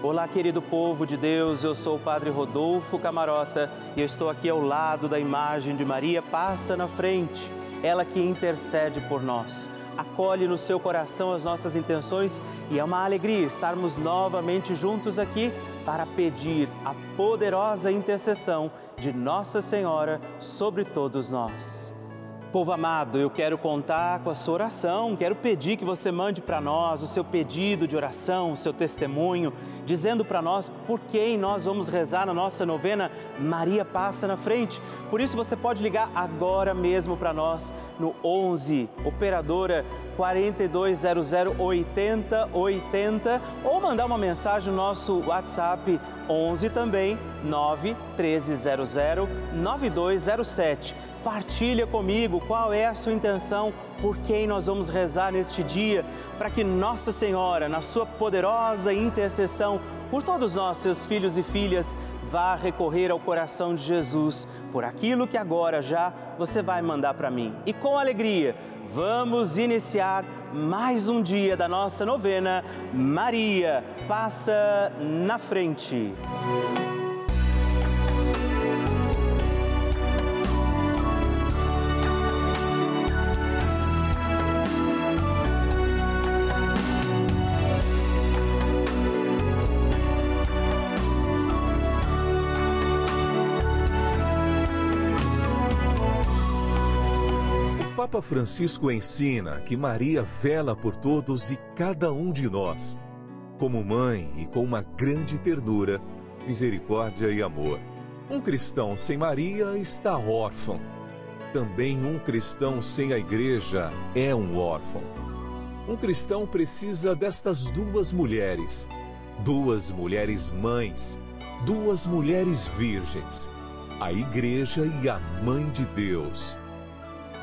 Olá, querido povo de Deus, eu sou o Padre Rodolfo Camarota e eu estou aqui ao lado da imagem de Maria Passa na Frente, ela que intercede por nós. Acolhe no seu coração as nossas intenções e é uma alegria estarmos novamente juntos aqui para pedir a poderosa intercessão de Nossa Senhora sobre todos nós. Povo amado, eu quero contar com a sua oração, quero pedir que você mande para nós o seu pedido de oração, o seu testemunho, dizendo para nós por quem nós vamos rezar na nossa novena Maria Passa na Frente. Por isso você pode ligar agora mesmo para nós no 11 operadora 4200 8080 ou mandar uma mensagem no nosso WhatsApp 11 também 9 1300 9207 Partilha comigo qual é a sua intenção, por quem nós vamos rezar neste dia, para que Nossa Senhora, na sua poderosa intercessão por todos nós, seus filhos e filhas, vá recorrer ao coração de Jesus por aquilo que agora já você vai mandar para mim. E com alegria, vamos iniciar mais um dia da nossa novena Maria Passa na Frente. Papa Francisco ensina que Maria vela por todos e cada um de nós, como mãe e com uma grande ternura, misericórdia e amor. Um cristão sem Maria está órfão. Também um cristão sem a igreja é um órfão. Um cristão precisa destas duas mulheres, duas mulheres mães, duas mulheres virgens, a igreja e a mãe de Deus.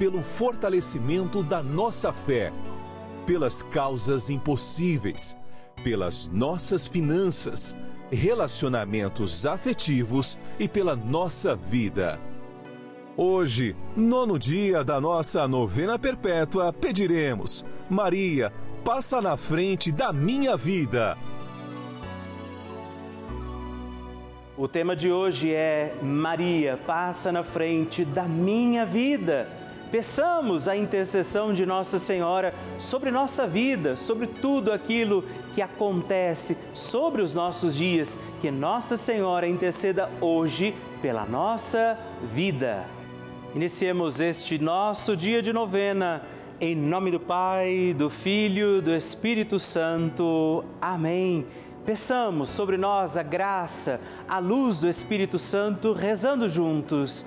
pelo fortalecimento da nossa fé, pelas causas impossíveis, pelas nossas finanças, relacionamentos afetivos e pela nossa vida. Hoje, nono dia da nossa novena perpétua, pediremos: Maria, passa na frente da minha vida. O tema de hoje é Maria, passa na frente da minha vida. Peçamos a intercessão de Nossa Senhora sobre nossa vida, sobre tudo aquilo que acontece sobre os nossos dias. Que Nossa Senhora interceda hoje pela nossa vida. Iniciemos este nosso dia de novena. Em nome do Pai, do Filho, do Espírito Santo. Amém. Peçamos sobre nós a graça, a luz do Espírito Santo, rezando juntos.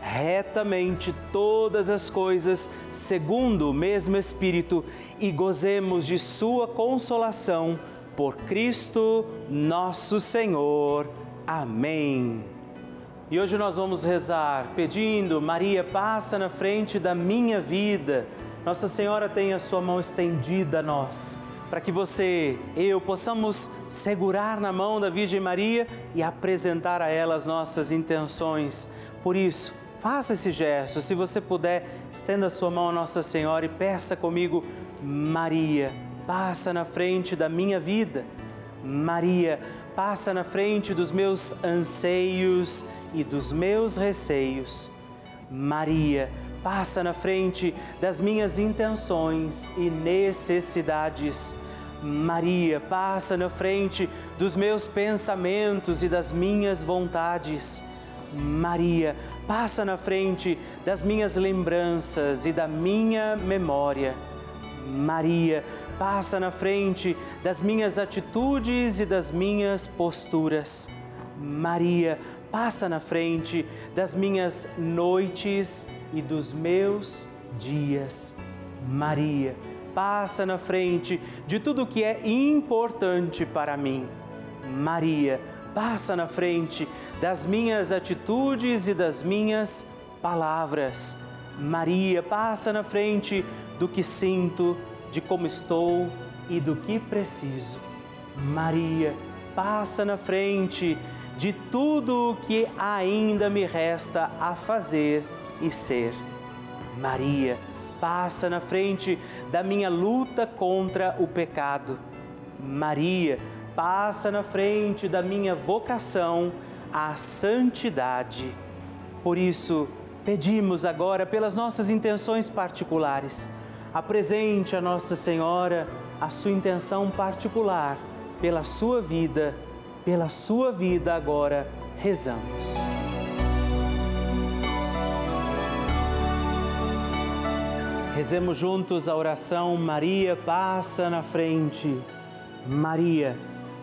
retamente todas as coisas segundo o mesmo Espírito e gozemos de Sua consolação por Cristo nosso Senhor. Amém. E hoje nós vamos rezar pedindo, Maria, passa na frente da minha vida. Nossa Senhora tem a sua mão estendida a nós, para que você, eu, possamos segurar na mão da Virgem Maria e apresentar a ela as nossas intenções. Por isso, Faça esse gesto. Se você puder, estenda a sua mão a Nossa Senhora e peça comigo, Maria, passa na frente da minha vida. Maria, passa na frente dos meus anseios e dos meus receios. Maria, passa na frente das minhas intenções e necessidades. Maria, passa na frente dos meus pensamentos e das minhas vontades. Maria, passa na frente das minhas lembranças e da minha memória. Maria, passa na frente das minhas atitudes e das minhas posturas. Maria, passa na frente das minhas noites e dos meus dias. Maria, passa na frente de tudo que é importante para mim. Maria, passa na frente das minhas atitudes e das minhas palavras. Maria, passa na frente do que sinto, de como estou e do que preciso. Maria, passa na frente de tudo o que ainda me resta a fazer e ser. Maria, passa na frente da minha luta contra o pecado. Maria, passa na frente da minha vocação à santidade. Por isso, pedimos agora pelas nossas intenções particulares. Apresente a Nossa Senhora a sua intenção particular pela sua vida, pela sua vida agora rezamos. Rezemos juntos a oração Maria passa na frente. Maria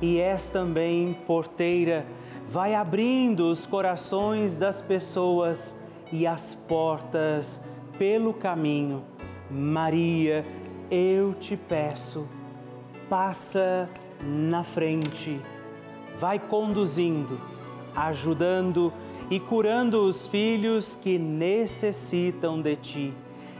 e és também porteira. Vai abrindo os corações das pessoas e as portas pelo caminho. Maria, eu te peço, passa na frente, vai conduzindo, ajudando e curando os filhos que necessitam de ti.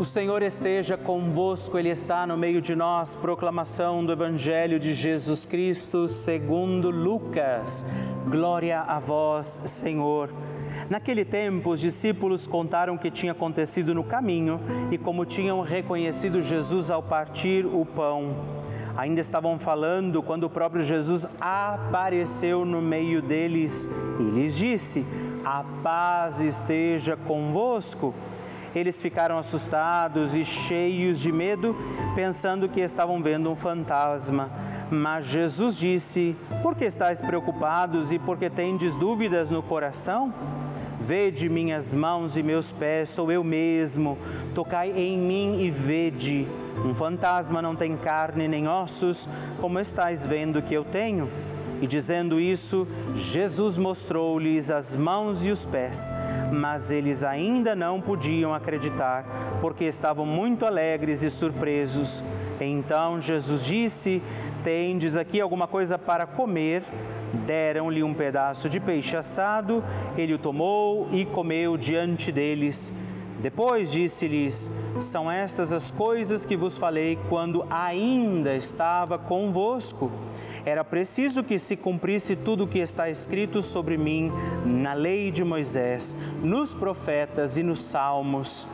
O Senhor esteja convosco, Ele está no meio de nós. Proclamação do Evangelho de Jesus Cristo, segundo Lucas. Glória a vós, Senhor. Naquele tempo, os discípulos contaram o que tinha acontecido no caminho e como tinham reconhecido Jesus ao partir o pão. Ainda estavam falando quando o próprio Jesus apareceu no meio deles e lhes disse: A paz esteja convosco. Eles ficaram assustados e cheios de medo, pensando que estavam vendo um fantasma. Mas Jesus disse: Por que estáis preocupados e por que tendes dúvidas no coração? Vede minhas mãos e meus pés, sou eu mesmo. Tocai em mim e vede. Um fantasma não tem carne nem ossos, como estáis vendo que eu tenho. E dizendo isso, Jesus mostrou-lhes as mãos e os pés, mas eles ainda não podiam acreditar, porque estavam muito alegres e surpresos. Então Jesus disse: Tendes aqui alguma coisa para comer? Deram-lhe um pedaço de peixe assado, ele o tomou e comeu diante deles. Depois disse-lhes: São estas as coisas que vos falei quando ainda estava convosco era preciso que se cumprisse tudo o que está escrito sobre mim na lei de Moisés, nos profetas e nos salmos.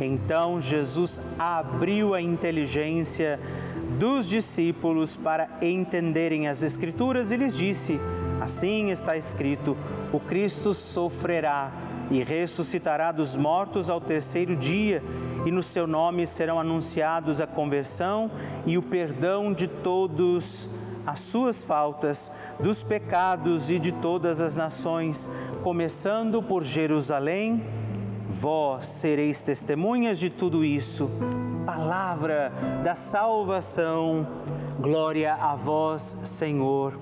Então Jesus abriu a inteligência dos discípulos para entenderem as Escrituras e lhes disse: Assim está escrito: o Cristo sofrerá e ressuscitará dos mortos ao terceiro dia, e no seu nome serão anunciados a conversão e o perdão de todos as suas faltas, dos pecados e de todas as nações, começando por Jerusalém. Vós sereis testemunhas de tudo isso. Palavra da salvação. Glória a vós, Senhor.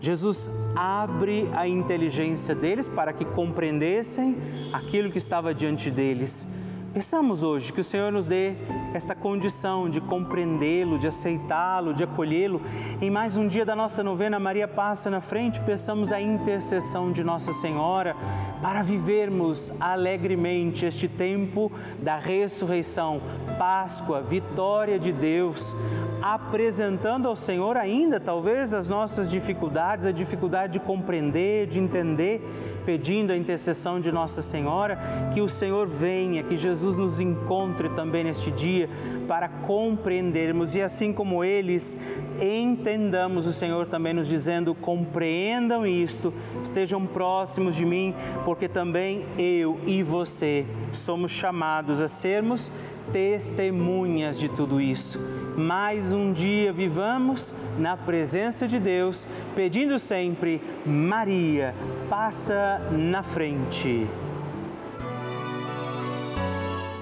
Jesus abre a inteligência deles para que compreendessem aquilo que estava diante deles. Peçamos hoje que o Senhor nos dê esta condição de compreendê-lo, de aceitá-lo, de acolhê-lo. Em mais um dia da nossa novena, Maria passa na frente, peçamos a intercessão de Nossa Senhora para vivermos alegremente este tempo da ressurreição, Páscoa, vitória de Deus, apresentando ao Senhor ainda talvez as nossas dificuldades, a dificuldade de compreender, de entender, pedindo a intercessão de Nossa Senhora, que o Senhor venha, que Jesus nos encontre também neste dia para compreendermos e assim como eles entendamos o Senhor também nos dizendo: compreendam isto, estejam próximos de mim, porque também eu e você somos chamados a sermos testemunhas de tudo isso. Mais um dia vivamos na presença de Deus, pedindo sempre: Maria, passa na frente.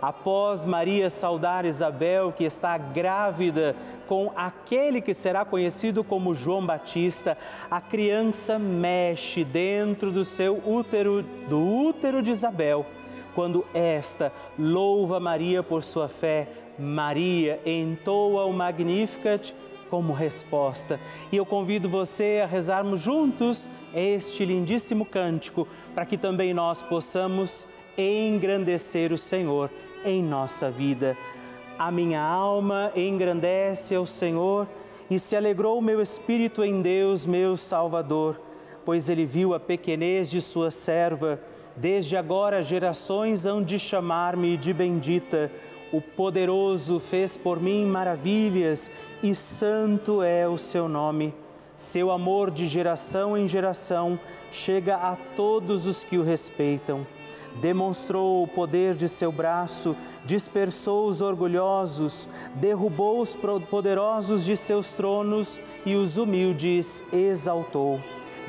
Após Maria saudar Isabel, que está grávida com aquele que será conhecido como João Batista, a criança mexe dentro do seu útero, do útero de Isabel. Quando esta louva Maria por sua fé, Maria entoa o Magnificat como resposta. E eu convido você a rezarmos juntos este lindíssimo cântico, para que também nós possamos engrandecer o Senhor em nossa vida. A minha alma engrandece ao Senhor e se alegrou o meu espírito em Deus, meu Salvador, pois ele viu a pequenez de sua serva. Desde agora gerações hão de chamar-me de bendita. O poderoso fez por mim maravilhas e santo é o seu nome. Seu amor de geração em geração chega a todos os que o respeitam. Demonstrou o poder de seu braço, dispersou os orgulhosos, derrubou os poderosos de seus tronos e os humildes exaltou.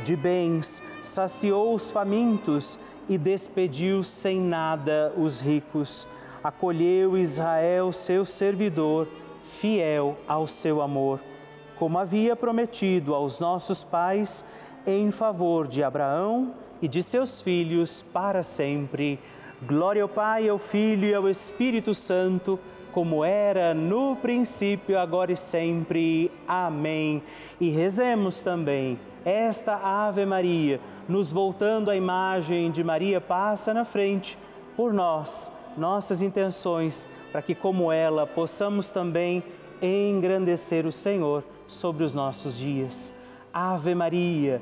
De bens saciou os famintos e despediu sem nada os ricos acolheu Israel, seu servidor, fiel ao seu amor, como havia prometido aos nossos pais, em favor de Abraão e de seus filhos para sempre. Glória ao Pai, ao Filho e ao Espírito Santo, como era no princípio, agora e sempre. Amém. E rezemos também esta Ave Maria, nos voltando à imagem de Maria passa na frente por nós nossas intenções, para que, como ela, possamos também engrandecer o Senhor sobre os nossos dias. Ave Maria,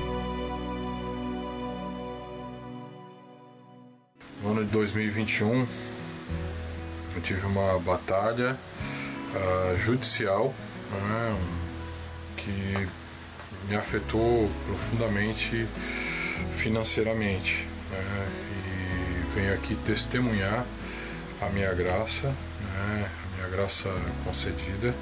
Ano de 2021, eu tive uma batalha uh, judicial né, que me afetou profundamente financeiramente. Né, e venho aqui testemunhar a minha graça, né, a minha graça concedida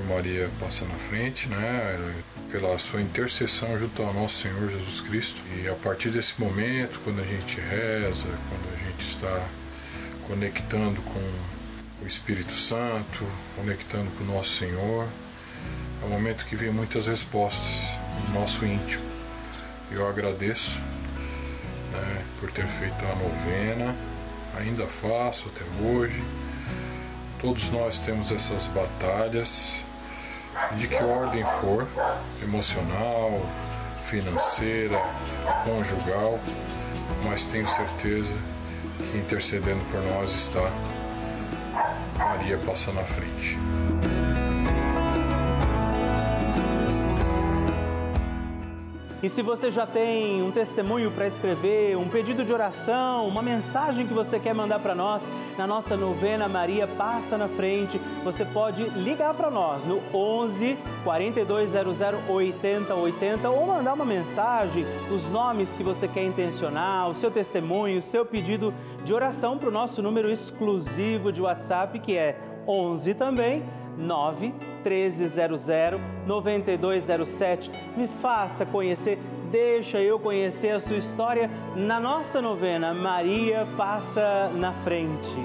por Maria passa na frente, né, pela sua intercessão junto ao nosso Senhor Jesus Cristo. E a partir desse momento, quando a gente reza, quando a gente está conectando com o Espírito Santo, conectando com o nosso Senhor, é um momento que vem muitas respostas no nosso íntimo. Eu agradeço né, por ter feito a novena, ainda faço até hoje. Todos nós temos essas batalhas, de que ordem for, emocional, financeira, conjugal, mas tenho certeza que intercedendo por nós está Maria passa na frente. E se você já tem um testemunho para escrever, um pedido de oração, uma mensagem que você quer mandar para nós, na nossa novena Maria Passa na Frente, você pode ligar para nós no 11 4200 8080 ou mandar uma mensagem, os nomes que você quer intencionar, o seu testemunho, o seu pedido de oração para o nosso número exclusivo de WhatsApp que é 11 também 9 1300 9207. Me faça conhecer, deixa eu conhecer a sua história na nossa novena Maria Passa na Frente.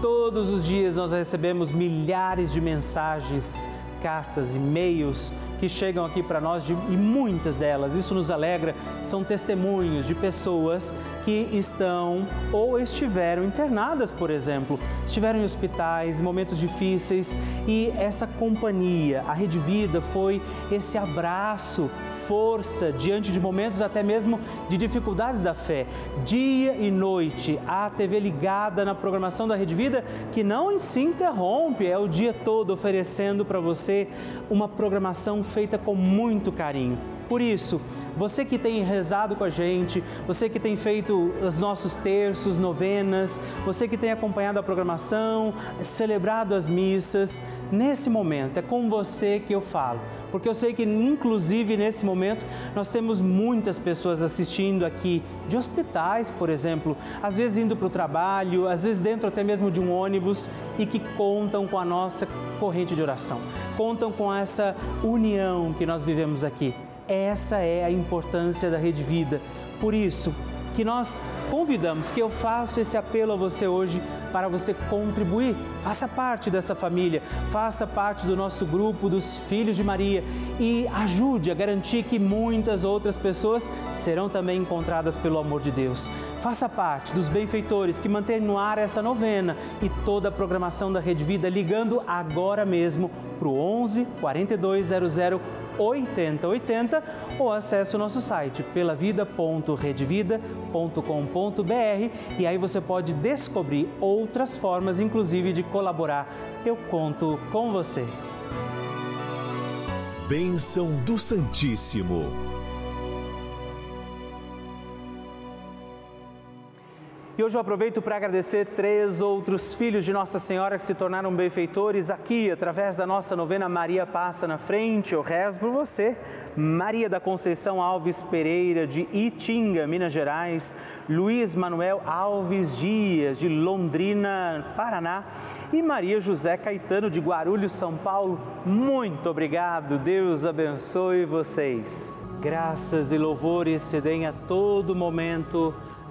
Todos os dias nós recebemos milhares de mensagens cartas, e-mails que chegam aqui para nós de, e muitas delas, isso nos alegra, são testemunhos de pessoas que estão ou estiveram internadas, por exemplo, estiveram em hospitais, momentos difíceis e essa companhia, a Rede Vida foi esse abraço força diante de momentos até mesmo de dificuldades da fé. Dia e noite, a TV ligada na programação da Rede Vida, que não se interrompe, é o dia todo oferecendo para você uma programação feita com muito carinho. Por isso, você que tem rezado com a gente, você que tem feito os nossos terços, novenas, você que tem acompanhado a programação, celebrado as missas, nesse momento é com você que eu falo porque eu sei que, inclusive, nesse momento, nós temos muitas pessoas assistindo aqui, de hospitais, por exemplo, às vezes indo para o trabalho, às vezes dentro até mesmo de um ônibus e que contam com a nossa corrente de oração, contam com essa união que nós vivemos aqui. Essa é a importância da Rede Vida. Por isso, que nós convidamos, que eu faço esse apelo a você hoje para você contribuir. Faça parte dessa família, faça parte do nosso grupo dos Filhos de Maria e ajude a garantir que muitas outras pessoas serão também encontradas pelo amor de Deus. Faça parte dos benfeitores que mantêm no ar essa novena e toda a programação da Rede Vida ligando agora mesmo para o 11 4200 8080 ou acesse o nosso site pelavida.redvida.com.br e aí você pode descobrir outras formas, inclusive de colaborar. Eu conto com você. Bênção do Santíssimo. E hoje eu aproveito para agradecer três outros filhos de Nossa Senhora que se tornaram benfeitores aqui, através da nossa novena Maria Passa na Frente. Eu rezo por você, Maria da Conceição Alves Pereira, de Itinga, Minas Gerais, Luiz Manuel Alves Dias, de Londrina, Paraná, e Maria José Caetano, de Guarulhos, São Paulo. Muito obrigado, Deus abençoe vocês. Graças e louvores se deem a todo momento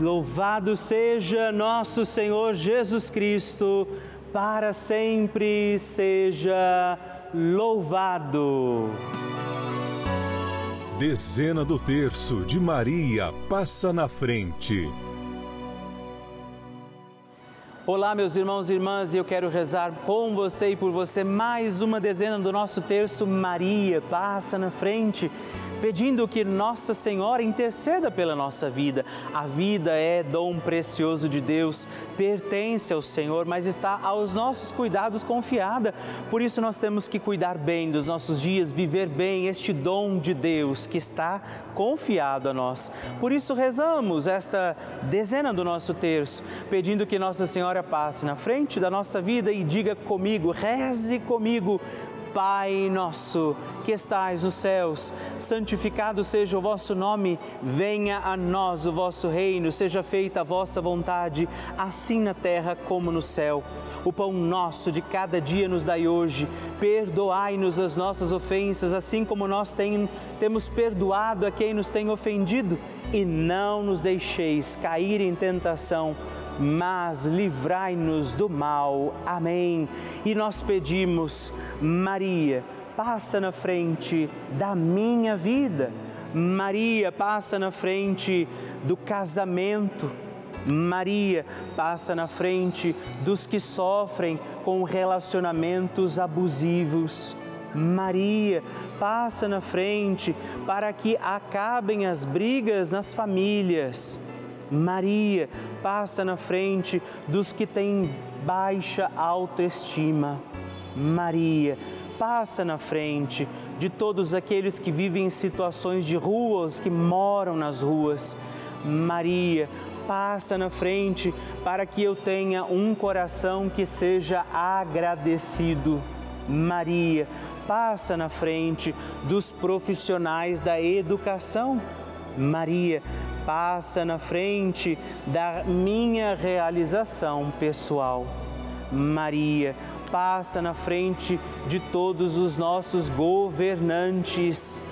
Louvado seja nosso Senhor Jesus Cristo, para sempre seja louvado. Dezena do terço de Maria passa na frente. Olá, meus irmãos e irmãs, e eu quero rezar com você e por você mais uma dezena do nosso terço Maria passa na frente pedindo que Nossa Senhora interceda pela nossa vida. A vida é dom precioso de Deus, pertence ao Senhor, mas está aos nossos cuidados confiada. Por isso nós temos que cuidar bem dos nossos dias, viver bem este dom de Deus que está confiado a nós. Por isso rezamos esta dezena do nosso terço, pedindo que Nossa Senhora passe na frente da nossa vida e diga comigo, reze comigo Pai nosso que estais nos céus, santificado seja o vosso nome, venha a nós o vosso reino, seja feita a vossa vontade, assim na terra como no céu. O pão nosso de cada dia nos dai hoje, perdoai-nos as nossas ofensas, assim como nós tem, temos perdoado a quem nos tem ofendido, e não nos deixeis cair em tentação mas livrai-nos do mal. Amém. E nós pedimos, Maria, passa na frente da minha vida. Maria, passa na frente do casamento. Maria passa na frente dos que sofrem com relacionamentos abusivos. Maria passa na frente para que acabem as brigas nas famílias. Maria passa na frente dos que têm baixa autoestima. Maria passa na frente de todos aqueles que vivem em situações de ruas, que moram nas ruas. Maria passa na frente para que eu tenha um coração que seja agradecido. Maria passa na frente dos profissionais da educação. Maria passa na frente da minha realização pessoal. Maria passa na frente de todos os nossos governantes.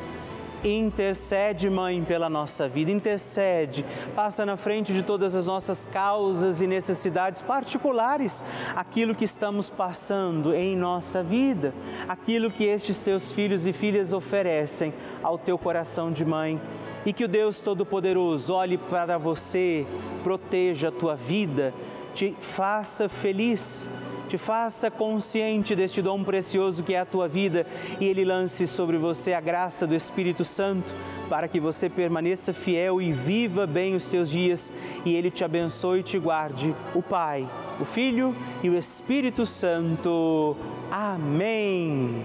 Intercede, Mãe, pela nossa vida, intercede, passa na frente de todas as nossas causas e necessidades particulares, aquilo que estamos passando em nossa vida, aquilo que estes teus filhos e filhas oferecem ao teu coração de mãe. E que o Deus Todo-Poderoso olhe para você, proteja a tua vida, te faça feliz, te faça consciente deste dom precioso que é a tua vida e ele lance sobre você a graça do Espírito Santo para que você permaneça fiel e viva bem os teus dias e ele te abençoe e te guarde, o Pai, o Filho e o Espírito Santo. Amém.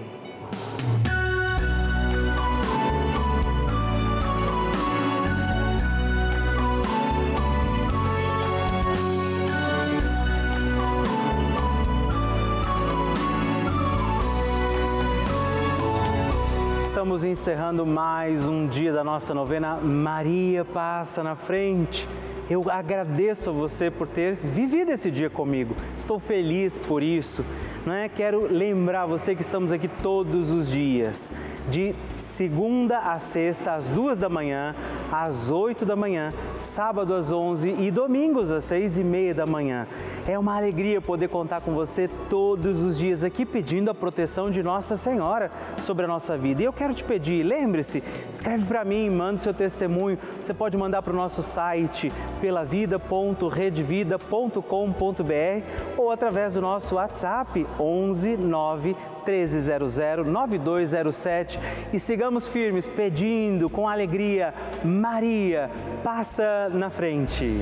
Estamos encerrando mais um dia da nossa novena Maria Passa na Frente. Eu agradeço a você por ter vivido esse dia comigo. Estou feliz por isso. Não é? Quero lembrar você que estamos aqui todos os dias, de segunda a sexta, às duas da manhã, às oito da manhã, sábado às onze e domingos às seis e meia da manhã. É uma alegria poder contar com você todos os dias aqui pedindo a proteção de Nossa Senhora sobre a nossa vida. E eu quero te pedir, lembre-se, escreve para mim, manda o seu testemunho. Você pode mandar para o nosso site pelavida.redvida.com.br ou através do nosso WhatsApp 11 9 1300 9207 e sigamos firmes pedindo com alegria, Maria, passa na frente.